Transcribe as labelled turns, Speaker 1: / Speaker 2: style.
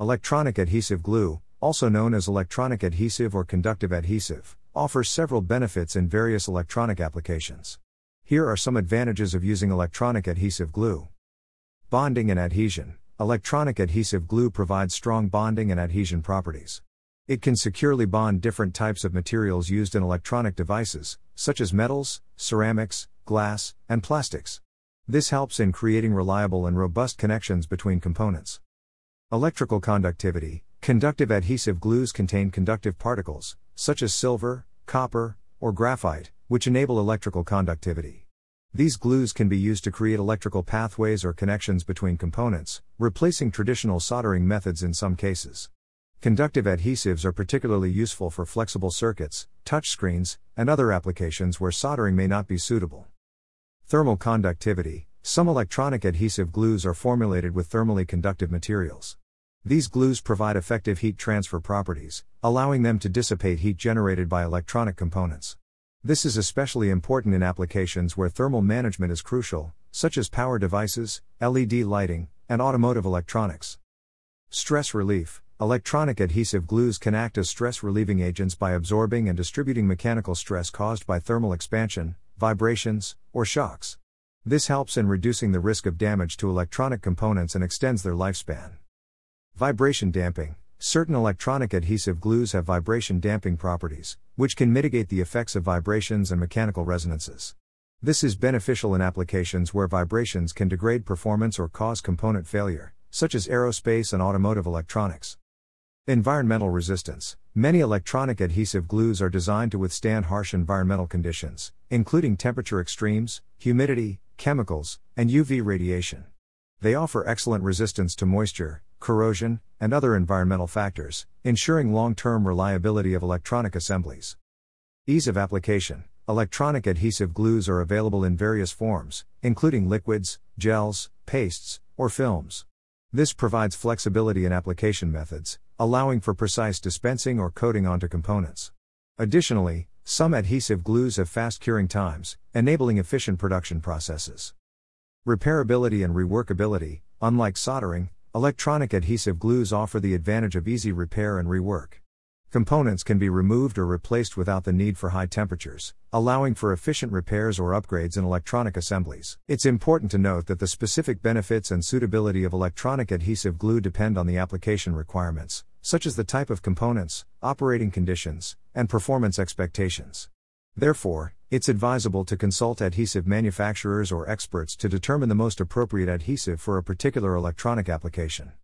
Speaker 1: Electronic adhesive glue, also known as electronic adhesive or conductive adhesive, offers several benefits in various electronic applications. Here are some advantages of using electronic adhesive glue. Bonding and adhesion. Electronic adhesive glue provides strong bonding and adhesion properties. It can securely bond different types of materials used in electronic devices, such as metals, ceramics, glass, and plastics. This helps in creating reliable and robust connections between components. Electrical conductivity Conductive adhesive glues contain conductive particles, such as silver, copper, or graphite, which enable electrical conductivity. These glues can be used to create electrical pathways or connections between components, replacing traditional soldering methods in some cases. Conductive adhesives are particularly useful for flexible circuits, touchscreens, and other applications where soldering may not be suitable. Thermal conductivity Some electronic adhesive glues are formulated with thermally conductive materials. These glues provide effective heat transfer properties, allowing them to dissipate heat generated by electronic components. This is especially important in applications where thermal management is crucial, such as power devices, LED lighting, and automotive electronics. Stress relief Electronic adhesive glues can act as stress relieving agents by absorbing and distributing mechanical stress caused by thermal expansion, vibrations, or shocks. This helps in reducing the risk of damage to electronic components and extends their lifespan. Vibration damping. Certain electronic adhesive glues have vibration damping properties, which can mitigate the effects of vibrations and mechanical resonances. This is beneficial in applications where vibrations can degrade performance or cause component failure, such as aerospace and automotive electronics. Environmental resistance. Many electronic adhesive glues are designed to withstand harsh environmental conditions, including temperature extremes, humidity, chemicals, and UV radiation. They offer excellent resistance to moisture, corrosion, and other environmental factors, ensuring long term reliability of electronic assemblies. Ease of application Electronic adhesive glues are available in various forms, including liquids, gels, pastes, or films. This provides flexibility in application methods, allowing for precise dispensing or coating onto components. Additionally, some adhesive glues have fast curing times, enabling efficient production processes. Repairability and reworkability Unlike soldering, Electronic adhesive glues offer the advantage of easy repair and rework. Components can be removed or replaced without the need for high temperatures, allowing for efficient repairs or upgrades in electronic assemblies. It's important to note that the specific benefits and suitability of electronic adhesive glue depend on the application requirements, such as the type of components, operating conditions, and performance expectations. Therefore, it's advisable to consult adhesive manufacturers or experts to determine the most appropriate adhesive for a particular electronic application.